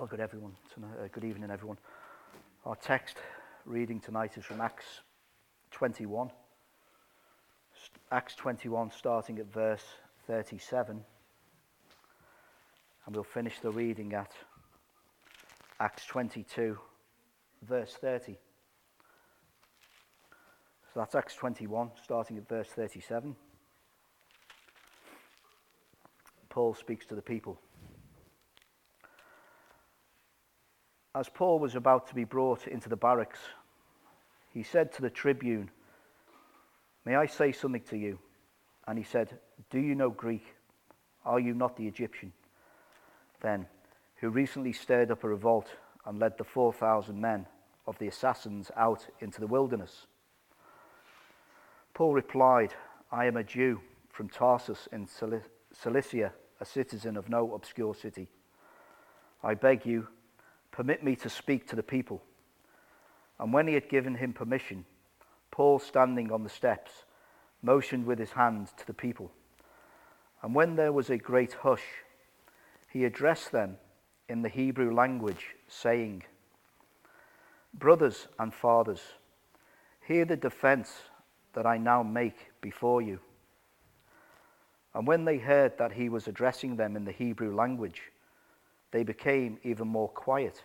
Well, good everyone. Tonight, uh, good evening, everyone. Our text reading tonight is from Acts 21. Acts 21, starting at verse 37. And we'll finish the reading at Acts 22, verse 30. So that's Acts 21, starting at verse 37. Paul speaks to the people. As Paul was about to be brought into the barracks, he said to the tribune, May I say something to you? And he said, Do you know Greek? Are you not the Egyptian? Then, who recently stirred up a revolt and led the 4,000 men of the assassins out into the wilderness? Paul replied, I am a Jew from Tarsus in Cilicia, a citizen of no obscure city. I beg you, Permit me to speak to the people. And when he had given him permission, Paul, standing on the steps, motioned with his hand to the people. And when there was a great hush, he addressed them in the Hebrew language, saying, Brothers and fathers, hear the defense that I now make before you. And when they heard that he was addressing them in the Hebrew language, they became even more quiet.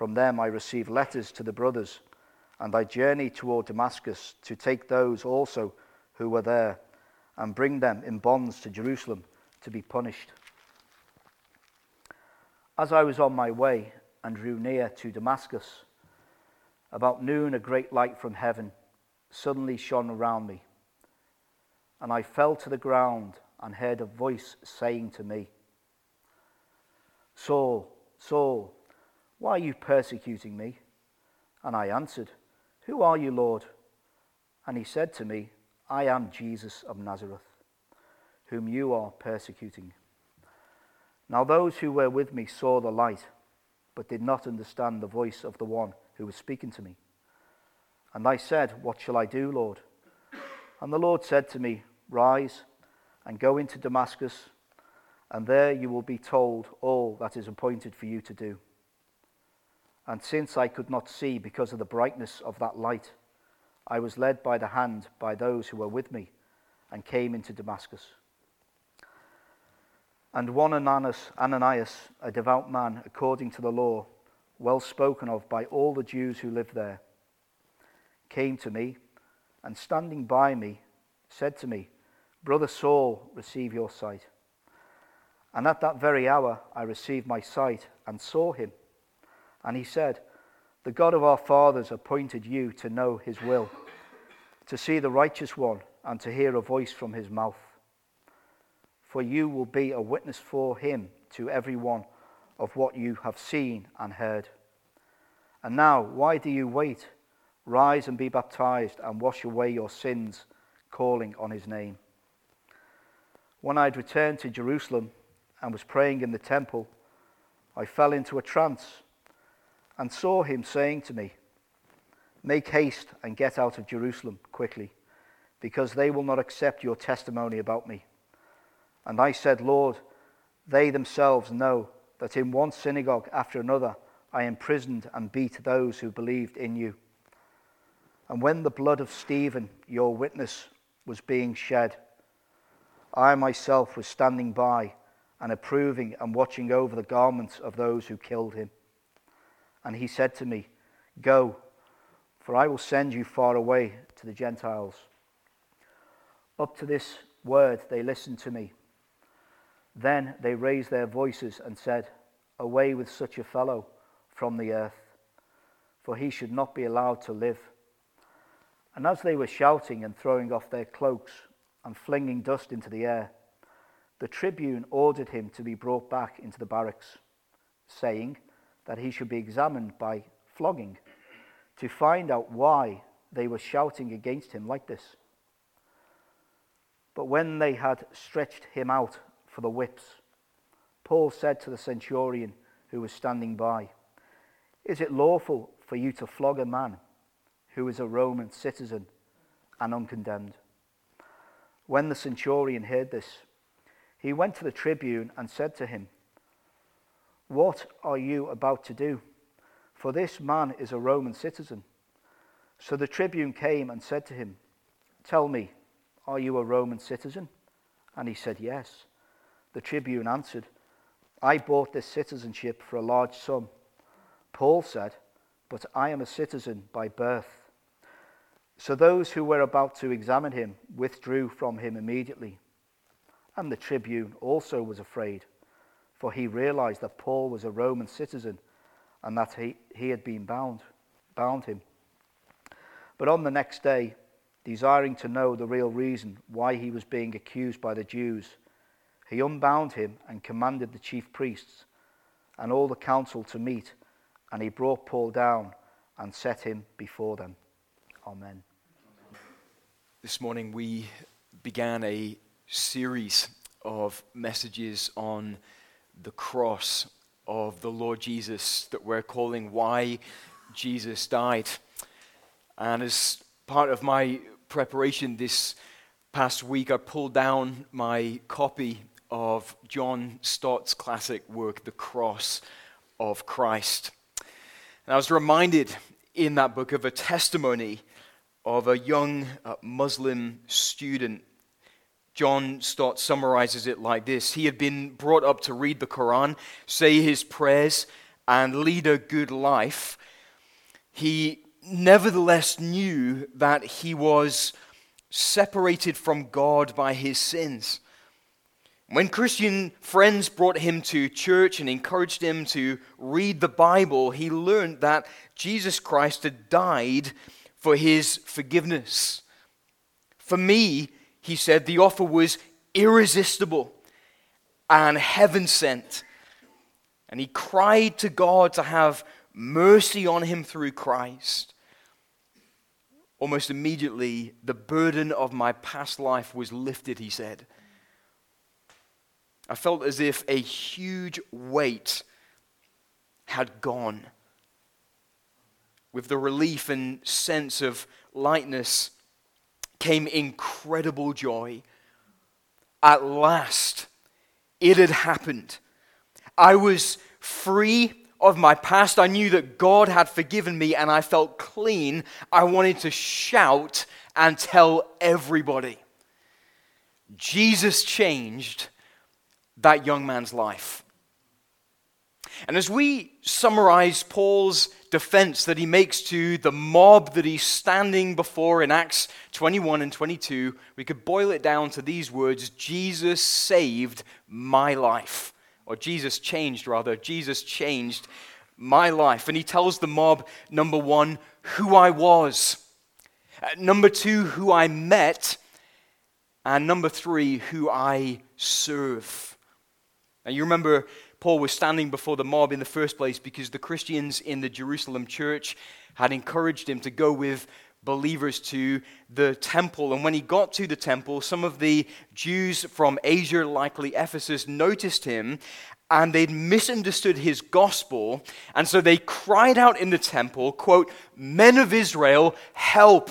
From them I received letters to the brothers, and I journeyed toward Damascus to take those also who were there and bring them in bonds to Jerusalem to be punished. As I was on my way and drew near to Damascus, about noon a great light from heaven suddenly shone around me, and I fell to the ground and heard a voice saying to me, Saul, Saul, why are you persecuting me? And I answered, Who are you, Lord? And he said to me, I am Jesus of Nazareth, whom you are persecuting. Now those who were with me saw the light, but did not understand the voice of the one who was speaking to me. And I said, What shall I do, Lord? And the Lord said to me, Rise and go into Damascus and there you will be told all that is appointed for you to do. And since I could not see because of the brightness of that light, I was led by the hand by those who were with me and came into Damascus. And one Ananias, Ananias, a devout man according to the law, well spoken of by all the Jews who lived there, came to me and standing by me said to me, Brother Saul, receive your sight. And at that very hour I received my sight and saw him. And he said, The God of our fathers appointed you to know his will, to see the righteous one, and to hear a voice from his mouth. For you will be a witness for him to everyone of what you have seen and heard. And now, why do you wait? Rise and be baptized and wash away your sins, calling on his name. When I had returned to Jerusalem, and was praying in the temple, I fell into a trance and saw him saying to me, Make haste and get out of Jerusalem quickly, because they will not accept your testimony about me. And I said, Lord, they themselves know that in one synagogue after another I imprisoned and beat those who believed in you. And when the blood of Stephen, your witness, was being shed, I myself was standing by and approving and watching over the garments of those who killed him. And he said to me, Go, for I will send you far away to the Gentiles. Up to this word they listened to me. Then they raised their voices and said, Away with such a fellow from the earth, for he should not be allowed to live. And as they were shouting and throwing off their cloaks and flinging dust into the air, the tribune ordered him to be brought back into the barracks. saying that he should be examined by flogging to find out why they were shouting against him like this. But when they had stretched him out for the whips, Paul said to the centurion who was standing by, Is it lawful for you to flog a man who is a Roman citizen and uncondemned? When the centurion heard this, he went to the tribune and said to him, What are you about to do? For this man is a Roman citizen. So the tribune came and said to him, Tell me, are you a Roman citizen? And he said, Yes. The tribune answered, I bought this citizenship for a large sum. Paul said, But I am a citizen by birth. So those who were about to examine him withdrew from him immediately. And the tribune also was afraid, for he realized that Paul was a Roman citizen and that he, he had been bound, bound him. But on the next day, desiring to know the real reason why he was being accused by the Jews, he unbound him and commanded the chief priests and all the council to meet, and he brought Paul down and set him before them. Amen. This morning we began a series of messages on the cross of the Lord Jesus that we're calling Why Jesus Died. And as part of my preparation this past week, I pulled down my copy of John Stott's classic work, The Cross of Christ. And I was reminded in that book of a testimony of a young uh, Muslim student. John Stott summarizes it like this He had been brought up to read the Quran, say his prayers, and lead a good life. He nevertheless knew that he was separated from God by his sins. When Christian friends brought him to church and encouraged him to read the Bible, he learned that Jesus Christ had died for his forgiveness. For me, he said, the offer was irresistible and heaven sent. And he cried to God to have mercy on him through Christ. Almost immediately, the burden of my past life was lifted, he said. I felt as if a huge weight had gone. With the relief and sense of lightness came incredible joy. At last, it had happened. I was free of my past. I knew that God had forgiven me and I felt clean. I wanted to shout and tell everybody. Jesus changed that young man's life. And as we summarize Paul's defense that he makes to the mob that he's standing before in Acts 21 and 22, we could boil it down to these words Jesus saved my life or Jesus changed rather, Jesus changed my life. And he tells the mob, number one, who I was, uh, number two, who I met, and number three, who I serve. And you remember Paul was standing before the mob in the first place because the Christians in the Jerusalem church had encouraged him to go with believers to the temple. And when he got to the temple, some of the Jews from Asia, likely Ephesus, noticed him and they'd misunderstood his gospel. And so they cried out in the temple, quote, Men of Israel, help!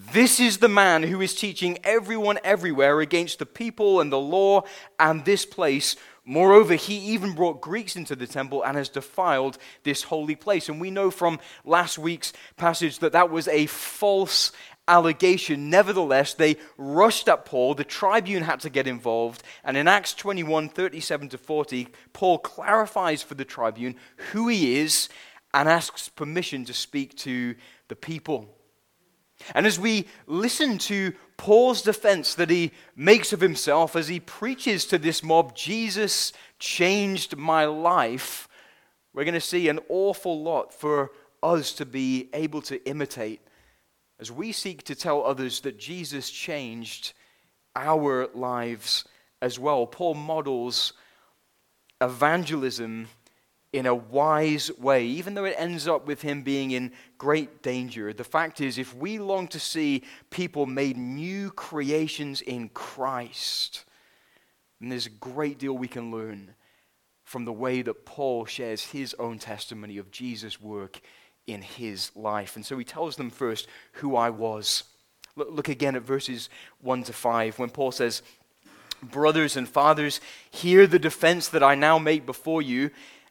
This is the man who is teaching everyone everywhere against the people and the law and this place. Moreover, he even brought Greeks into the temple and has defiled this holy place. And we know from last week's passage that that was a false allegation. Nevertheless, they rushed at Paul. The tribune had to get involved. And in Acts 21 37 to 40, Paul clarifies for the tribune who he is and asks permission to speak to the people. And as we listen to Paul's defense that he makes of himself as he preaches to this mob, Jesus changed my life, we're going to see an awful lot for us to be able to imitate as we seek to tell others that Jesus changed our lives as well. Paul models evangelism in a wise way, even though it ends up with him being in great danger. The fact is, if we long to see people made new creations in Christ, then there's a great deal we can learn from the way that Paul shares his own testimony of Jesus' work in his life. And so he tells them first who I was. Look again at verses 1 to 5 when Paul says, Brothers and fathers, hear the defense that I now make before you.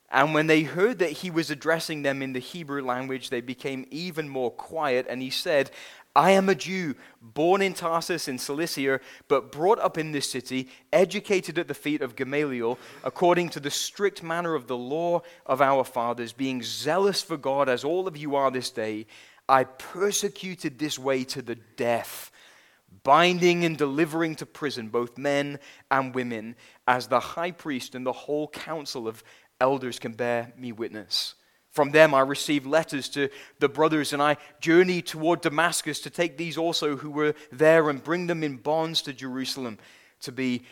And when they heard that he was addressing them in the Hebrew language, they became even more quiet. And he said, I am a Jew, born in Tarsus in Cilicia, but brought up in this city, educated at the feet of Gamaliel, according to the strict manner of the law of our fathers, being zealous for God as all of you are this day. I persecuted this way to the death, binding and delivering to prison both men and women, as the high priest and the whole council of elders can bear me witness. From them I received letters to the brothers, and I journeyed toward Damascus to take these also who were there and bring them in bonds to Jerusalem to be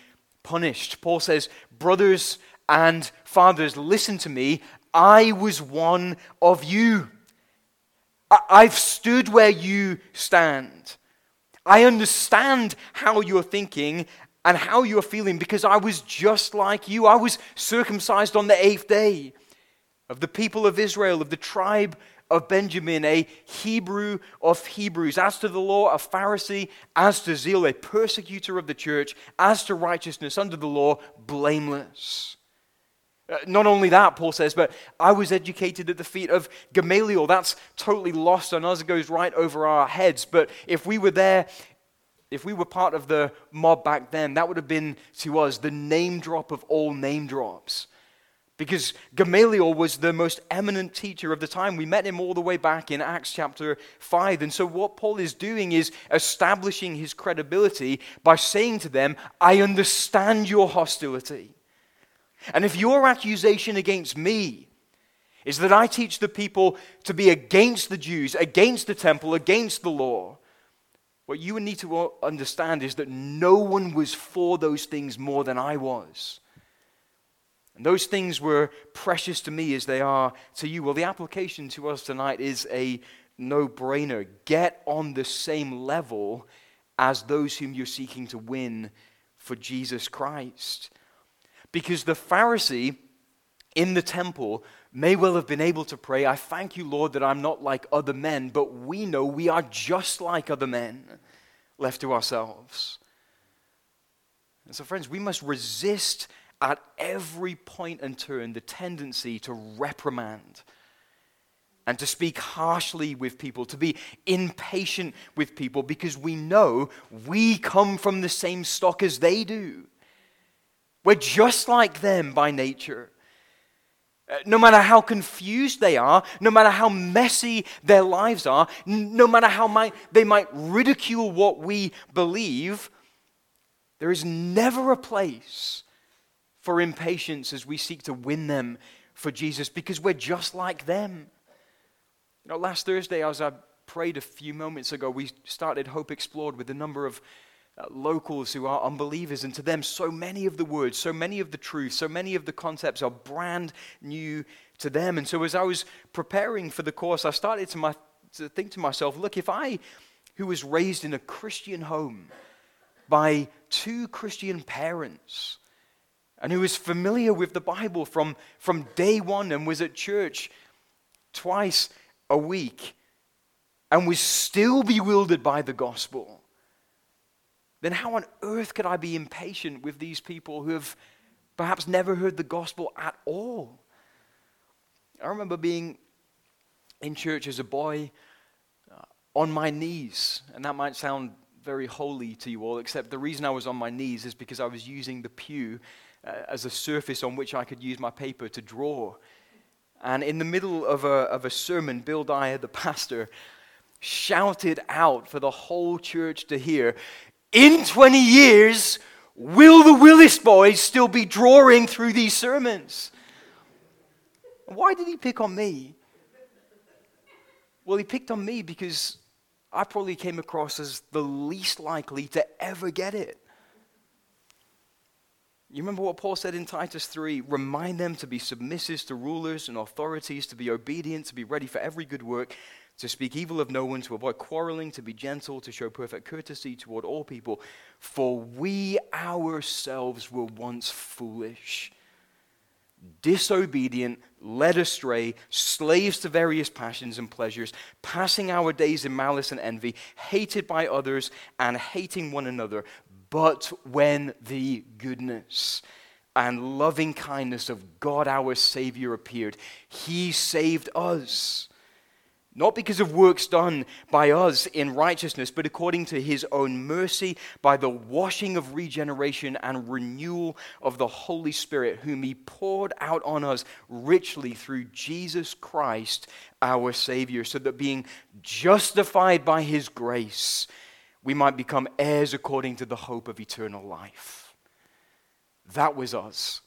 punished. Paul says, Brothers and fathers, listen to me. I was one of you. I've stood where you stand. I understand how you're thinking and how you're feeling because I was just like you. I was circumcised on the eighth day of the people of Israel, of the tribe of Benjamin, a Hebrew of Hebrews. As to the law, a Pharisee. As to zeal, a persecutor of the church. As to righteousness under the law, blameless. Uh, not only that, Paul says, but I was educated at the feet of Gamaliel. That's totally lost on us. It goes right over our heads. But if we were there, if we were part of the mob back then, that would have been to us the name drop of all name drops. Because Gamaliel was the most eminent teacher of the time. We met him all the way back in Acts chapter 5. And so, what Paul is doing is establishing his credibility by saying to them, I understand your hostility. And if your accusation against me is that I teach the people to be against the Jews, against the temple, against the law, what you would need to understand is that no one was for those things more than I was. And those things were precious to me as they are to you. Well, the application to us tonight is a no brainer. Get on the same level as those whom you're seeking to win for Jesus Christ. Because the Pharisee in the temple may well have been able to pray, I thank you, Lord, that I'm not like other men, but we know we are just like other men left to ourselves. And so, friends, we must resist at every point and turn the tendency to reprimand and to speak harshly with people, to be impatient with people, because we know we come from the same stock as they do. We're just like them by nature. Uh, no matter how confused they are, no matter how messy their lives are, no matter how might, they might ridicule what we believe, there is never a place for impatience as we seek to win them for Jesus because we're just like them. You know, last Thursday, as I prayed a few moments ago, we started Hope Explored with a number of locals who are unbelievers, and to them, so many of the words, so many of the truths, so many of the concepts are brand new to them. And so, as I was preparing for the course, I started to, my, to think to myself, look, if I, who was raised in a Christian home by two Christian parents, and who was familiar with the Bible from, from day one and was at church twice a week, and was still bewildered by the gospel then how on earth could I be impatient with these people who have perhaps never heard the gospel at all? I remember being in church as a boy uh, on my knees, and that might sound very holy to you all, except the reason I was on my knees is because I was using the pew uh, as a surface on which I could use my paper to draw. And in the middle of a, of a sermon, Bill Dyer, the pastor, shouted out for the whole church to hear in 20 years, will the Willis boys still be drawing through these sermons? Why did he pick on me? Well, he picked on me because I probably came across as the least likely to ever get it. You remember what Paul said in Titus 3? Remind them to be submissive to rulers and authorities, to be obedient, to be ready for every good work, to speak evil of no one, to avoid quarreling, to be gentle, to show perfect courtesy toward all people. For we ourselves were once foolish, disobedient, led astray, slaves to various passions and pleasures, passing our days in malice and envy, hated by others, and hating one another. But when the goodness and loving kindness of God our Savior appeared, He saved us. Not because of works done by us in righteousness, but according to his own mercy, by the washing of regeneration and renewal of the Holy Spirit, whom he poured out on us richly through Jesus Christ, our Savior, so that being justified by his grace, we might become heirs according to the hope of eternal life. That was us.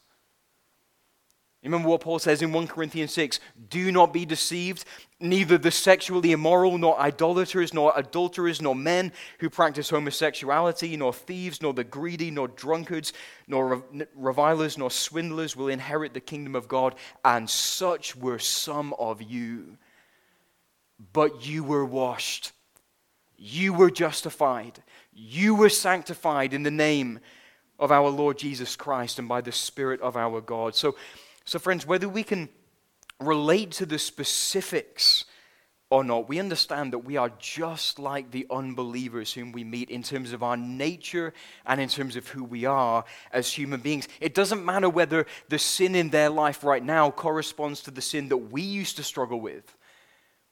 Remember what Paul says in 1 Corinthians 6 Do not be deceived. Neither the sexually immoral, nor idolaters, nor adulterers, nor men who practice homosexuality, nor thieves, nor the greedy, nor drunkards, nor revilers, nor swindlers will inherit the kingdom of God. And such were some of you. But you were washed you were justified. You were sanctified in the name of our Lord Jesus Christ and by the Spirit of our God. So, so friends, whether we can relate to the specifics or not, we understand that we are just like the unbelievers whom we meet in terms of our nature and in terms of who we are as human beings. It doesn't matter whether the sin in their life right now corresponds to the sin that we used to struggle with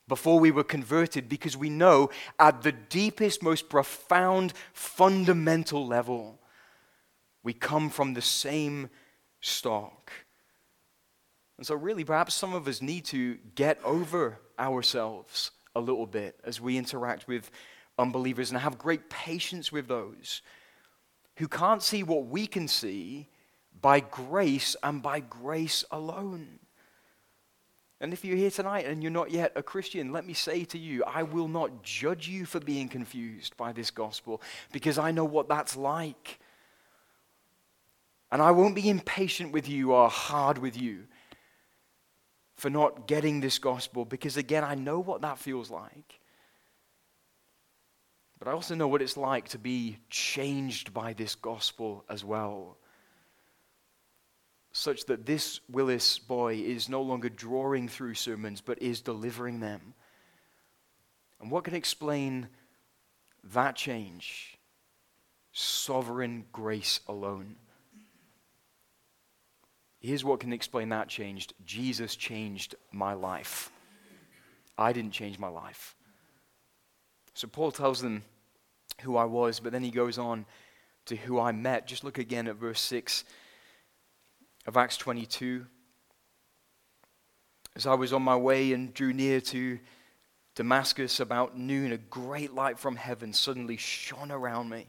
before we were converted because we know at the deepest, most profound, fundamental level, we come from the same stock. And so, really, perhaps some of us need to get over ourselves a little bit as we interact with unbelievers and have great patience with those who can't see what we can see by grace and by grace alone. And if you're here tonight and you're not yet a Christian, let me say to you, I will not judge you for being confused by this gospel because I know what that's like. And I won't be impatient with you or hard with you for not getting this gospel because, again, I know what that feels like. But I also know what it's like to be changed by this gospel as well such that this Willis boy is no longer drawing through sermons, but is delivering them. And what can explain that change? Sovereign grace alone. Here's what can explain that changed Jesus changed my life. I didn't change my life. So Paul tells them who I was, but then he goes on to who I met. Just look again at verse 6 of Acts 22. As I was on my way and drew near to Damascus about noon, a great light from heaven suddenly shone around me.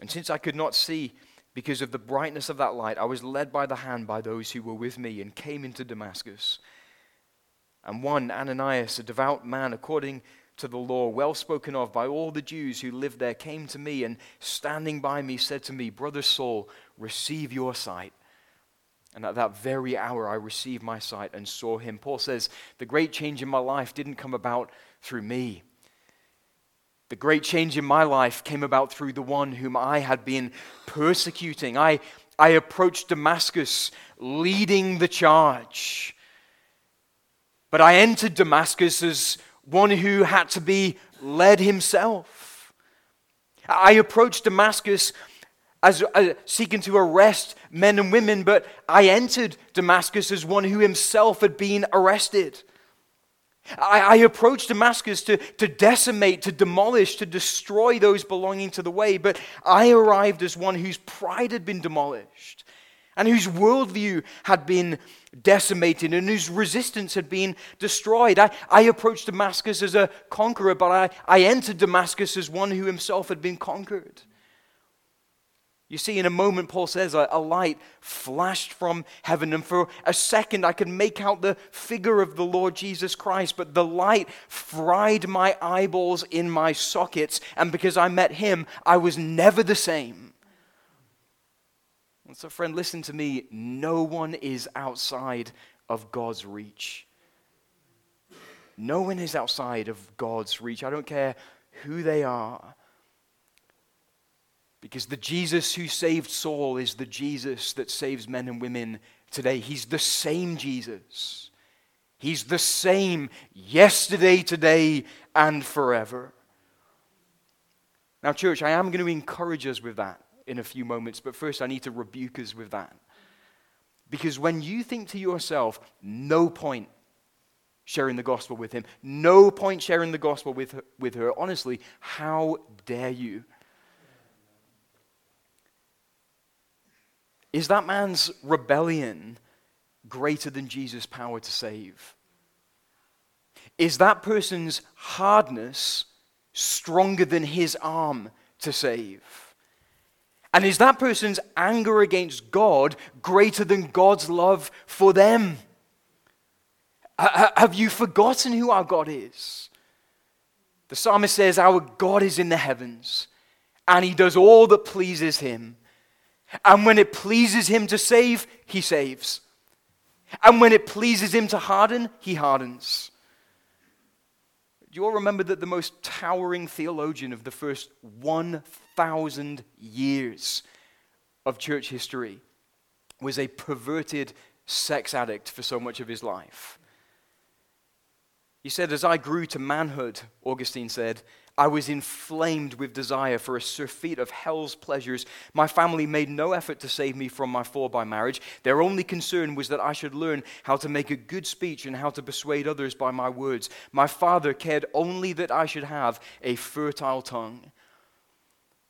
And since I could not see because of the brightness of that light, I was led by the hand by those who were with me and came into Damascus. And one, Ananias, a devout man according to the law, well spoken of by all the Jews who lived there, came to me and standing by me said to me, Brother Saul, receive your sight. And at that very hour, I received my sight and saw him. Paul says, The great change in my life didn't come about through me. The great change in my life came about through the one whom I had been persecuting. I, I approached Damascus leading the charge. But I entered Damascus as one who had to be led himself. I approached Damascus as seeking to arrest men and women, but I entered Damascus as one who himself had been arrested. I, I approached Damascus to, to decimate, to demolish, to destroy those belonging to the way, but I arrived as one whose pride had been demolished and whose worldview had been decimated and whose resistance had been destroyed. I, I approached Damascus as a conqueror, but I, I entered Damascus as one who himself had been conquered. You see, in a moment, Paul says, a, a, light flashed from heaven, and for a second I could make out the figure of the Lord Jesus Christ, but the light fried my eyeballs in my sockets, and because I met him, I was never the same. And so, friend, listen to me. No one is outside of God's reach. No one is outside of God's reach. I don't care who they are. Because the Jesus who saved Saul is the Jesus that saves men and women today. He's the same Jesus. He's the same yesterday, today, and forever. Now, church, I am going to encourage us with that in a few moments, but first I need to rebuke us with that. Because when you think to yourself, no point sharing the gospel with him, no point sharing the gospel with her, with her honestly, how dare you? Is that man's rebellion greater than Jesus' power to save? Is that person's hardness stronger than his arm to save? And is that person's anger against God greater than God's love for them? have you forgotten who our God is? The psalmist says, Our God is in the heavens, and he does all that pleases him. And when it pleases him to save, he saves. And when it pleases him to harden, he hardens. Do you all remember that the most towering theologian of the first 1,000 years of church history was a perverted sex addict for so much of his life? He said, As I grew to manhood, Augustine said, I was inflamed with desire for a surfeit of hell's pleasures. My family made no effort to save me from my fall by marriage. Their only concern was that I should learn how to make a good speech and how to persuade others by my words. My father cared only that I should have a fertile tongue.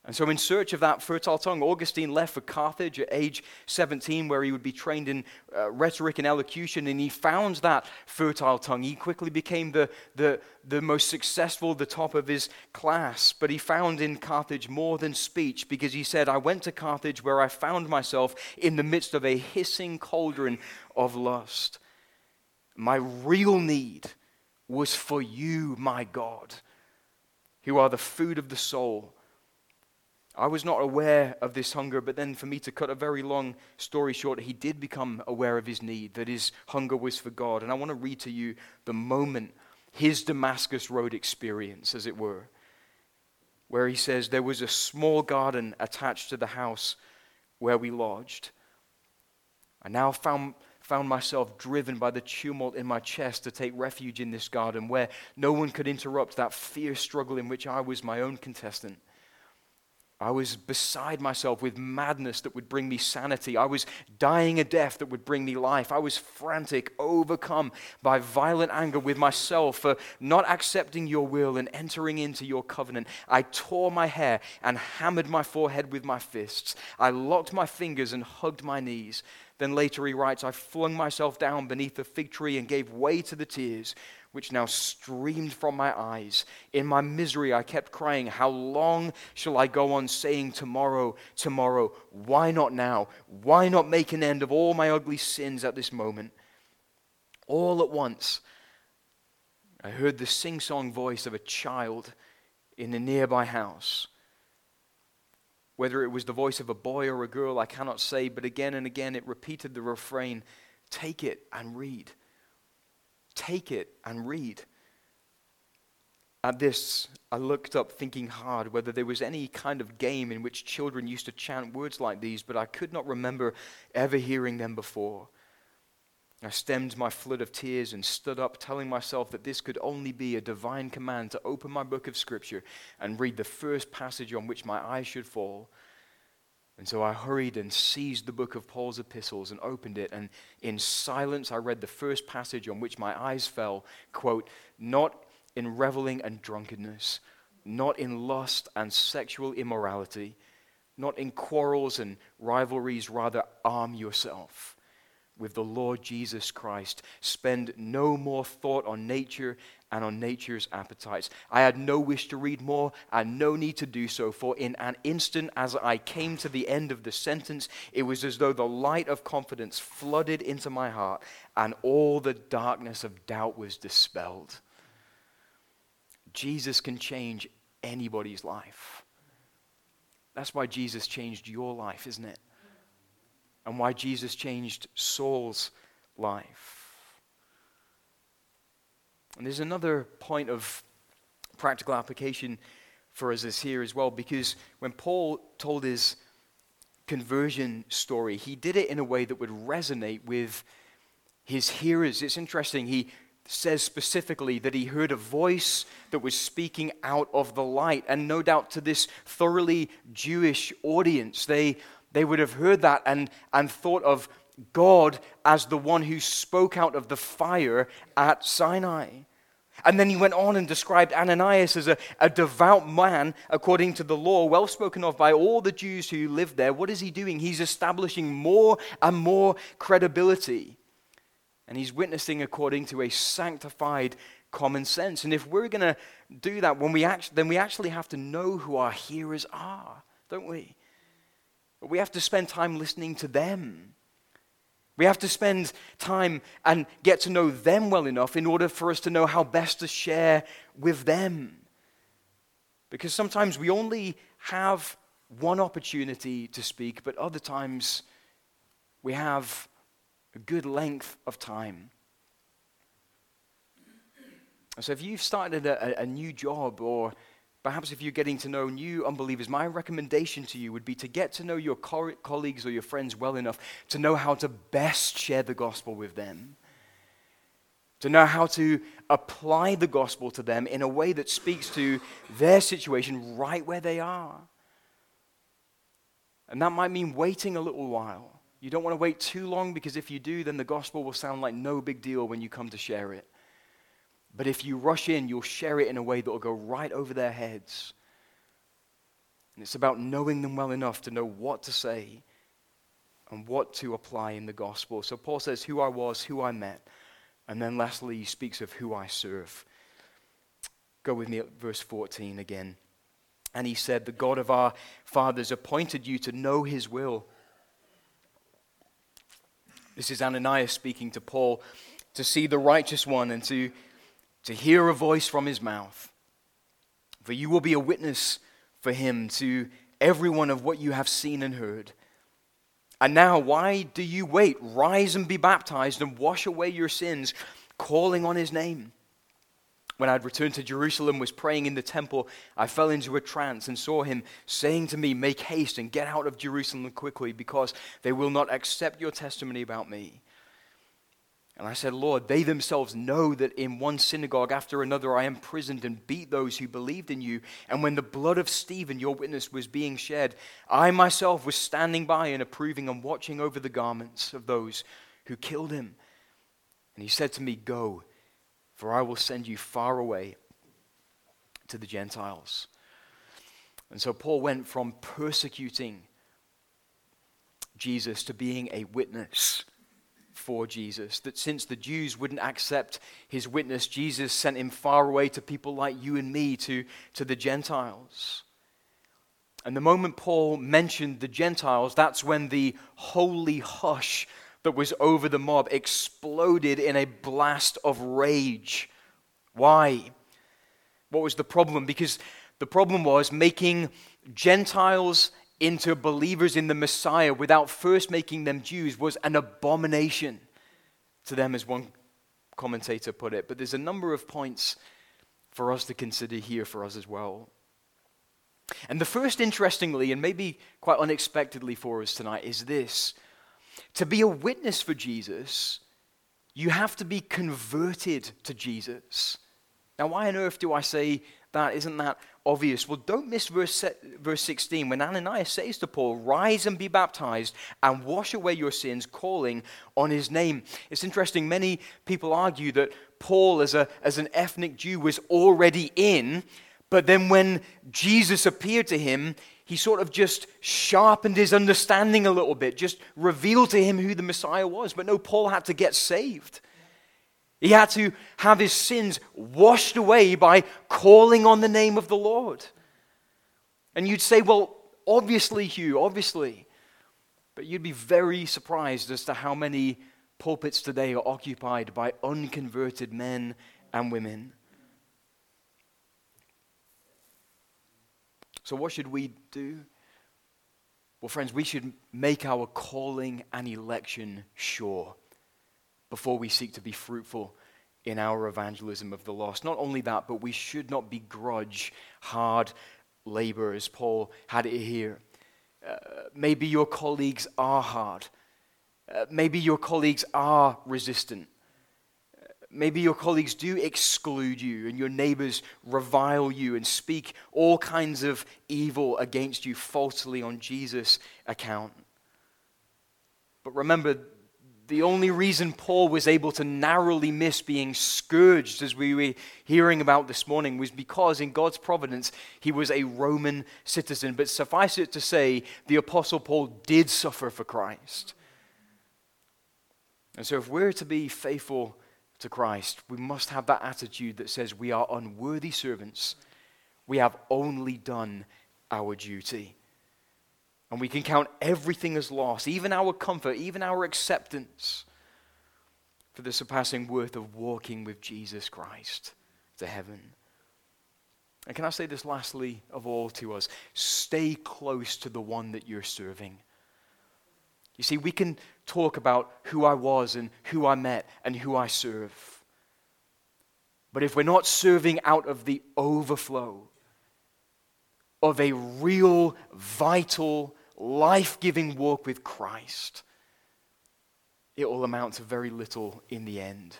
And so, in search of that fertile tongue, Augustine left for Carthage at age 17, where he would be trained in uh, rhetoric and elocution, and he found that fertile tongue. He quickly became the, the, the most successful, the top of his class. But he found in Carthage more than speech, because he said, I went to Carthage where I found myself in the midst of a hissing cauldron of lust. My real need was for you, my God, who are the food of the soul I was not aware of this hunger, but then for me to cut a very long story short, he did become aware of his need, that his hunger was for God. And I want to read to you the moment, his Damascus Road experience, as it were, where he says, There was a small garden attached to the house where we lodged. I now found, found myself driven by the tumult in my chest to take refuge in this garden where no one could interrupt that fierce struggle in which I was my own contestant. I was beside myself with madness that would bring me sanity. I was dying a death that would bring me life. I was frantic, overcome by violent anger with myself for not accepting your will and entering into your covenant. I tore my hair and hammered my forehead with my fists. I locked my fingers and hugged my knees. Then later he writes, I flung myself down beneath the fig tree and gave way to the tears which now streamed from my eyes. In my misery, I kept crying, How long shall I go on saying, Tomorrow, tomorrow? Why not now? Why not make an end of all my ugly sins at this moment? All at once, I heard the sing song voice of a child in a nearby house. Whether it was the voice of a boy or a girl, I cannot say, but again and again it repeated the refrain Take it and read take it and read. At this, I looked up thinking hard whether there was any kind of game in which children used to chant words like these, but I could not remember ever hearing them before. I stemmed my flood of tears and stood up, telling myself that this could only be a divine command to open my book of Scripture and read the first passage on which my eyes should fall. And so I hurried and seized the book of Paul's epistles and opened it. And in silence, I read the first passage on which my eyes fell quote, Not in reveling and drunkenness, not in lust and sexual immorality, not in quarrels and rivalries, rather, arm yourself with the Lord Jesus Christ. Spend no more thought on nature and on nature's appetites. I had no wish to read more and no need to do so, for in an instant as I came to the end of the sentence, it was as though the light of confidence flooded into my heart and all the darkness of doubt was dispelled. Jesus can change anybody's life. That's why Jesus changed your life, isn't it? And why Jesus changed Saul's life. And there's another point of practical application for us this here as well, because when Paul told his conversion story, he did it in a way that would resonate with his hearers. It's interesting. He says specifically that he heard a voice that was speaking out of the light. And no doubt to this thoroughly Jewish audience, they, they would have heard that and, and thought of God as the one who spoke out of the fire at Sinai. And then he went on and described Ananias as a, a devout man according to the law, well spoken of by all the Jews who lived there. What is he doing? He's establishing more and more credibility. And he's witnessing according to a sanctified common sense. And if we're going to do that, when we act, then we actually have to know who our hearers are, don't we? We have to spend time listening to them. We have to spend time and get to know them well enough in order for us to know how best to share with them. Because sometimes we only have one opportunity to speak, but other times we have a good length of time. So if you've started a, a new job or Perhaps if you're getting to know new unbelievers, my recommendation to you would be to get to know your co- colleagues or your friends well enough to know how to best share the gospel with them. To know how to apply the gospel to them in a way that speaks to their situation right where they are. And that might mean waiting a little while. You don't want to wait too long because if you do, then the gospel will sound like no big deal when you come to share it. But if you rush in, you'll share it in a way that will go right over their heads. And it's about knowing them well enough to know what to say and what to apply in the gospel. So Paul says, Who I was, who I met. And then lastly, he speaks of who I serve. Go with me at verse 14 again. And he said, The God of our fathers appointed you to know his will. This is Ananias speaking to Paul to see the righteous one and to to hear a voice from his mouth. For you will be a witness for him to everyone of what you have seen and heard. And now, why do you wait? Rise and be baptized and wash away your sins, calling on his name. When I had returned to Jerusalem, was praying in the temple, I fell into a trance and saw him saying to me, Make haste and get out of Jerusalem quickly, because they will not accept your testimony about me. And I said, Lord, they themselves know that in one synagogue after another I imprisoned and beat those who believed in you. And when the blood of Stephen, your witness, was being shed, I myself was standing by and approving and watching over the garments of those who killed him. And he said to me, Go, for I will send you far away to the Gentiles. And so Paul went from persecuting Jesus to being a witness Jesus. That since the Jews wouldn't accept his witness, Jesus sent him far away to people like you and me, to, to the Gentiles. And the moment Paul mentioned the Gentiles, that's when the holy hush that was over the mob exploded in a blast of rage. Why? What was the problem? Because the problem was making Gentiles into believers in the Messiah without first making them Jews was an abomination to them, as one commentator put it. But there's a number of points for us to consider here for us as well. And the first, interestingly, and maybe quite unexpectedly for us tonight, is this to be a witness for Jesus, you have to be converted to Jesus. Now, why on earth do I say that? Isn't that obvious? Well, don't miss verse, verse 16 when Ananias says to Paul, Rise and be baptized and wash away your sins, calling on his name. It's interesting, many people argue that Paul, as, a, as an ethnic Jew, was already in, but then when Jesus appeared to him, he sort of just sharpened his understanding a little bit, just revealed to him who the Messiah was. But no, Paul had to get saved. He had to have his sins washed away by calling on the name of the Lord. And you'd say, well, obviously, Hugh, obviously. But you'd be very surprised as to how many pulpits today are occupied by unconverted men and women. So, what should we do? Well, friends, we should make our calling and election sure before we seek to be fruitful in our evangelism of the lost. Not only that, but we should not begrudge hard labor, as Paul had it here. Uh, maybe your colleagues are hard. Uh, maybe your colleagues are resistant. Uh, maybe your colleagues do exclude you and your neighbors revile you and speak all kinds of evil against you falsely on Jesus' account. But remember, the only reason Paul was able to narrowly miss being scourged, as we were hearing about this morning, was because in God's providence he was a Roman citizen. But suffice it to say, the Apostle Paul did suffer for Christ. And so, if we're to be faithful to Christ, we must have that attitude that says we are unworthy servants. We have only done our duty. And we can count everything as loss, even our comfort, even our acceptance, for the surpassing worth of walking with Jesus Christ to heaven. And can I say this lastly of all to us? Stay close to the one that you're serving. You see, we can talk about who I was and who I met and who I serve. But if we're not serving out of the overflow of a real, vital, life giving walk with Christ, it will amount to very little in the end.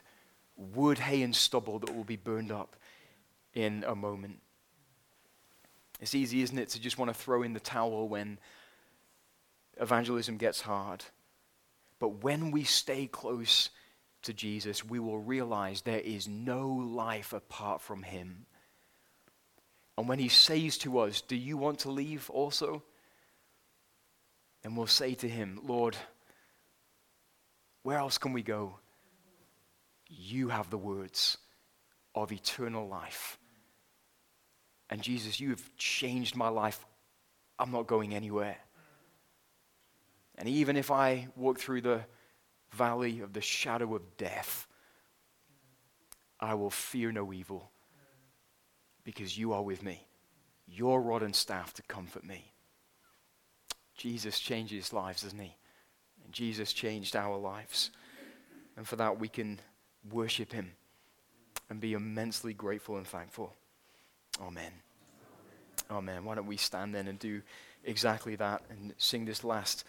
Wood, hay, and stubble that will be burned up in a moment. It's easy, isn't it, to just want to throw in the towel when evangelism gets hard. But when we stay close to Jesus, we will realize there is no life apart from Him. And when He says to us, Do you want to leave also? And we'll say to him, Lord, where else can we go? You have the words of eternal life. And Jesus, you have changed my life. I'm not going anywhere. And even if I walk through the valley of the shadow of death, I will fear no evil because you are with me. Your rod and staff to comfort me. Jesus changes lives, doesn't he? And Jesus changed our lives. And for that, we can worship him and be immensely grateful and thankful. Amen. Amen. Why don't we stand then and do exactly that and sing this last.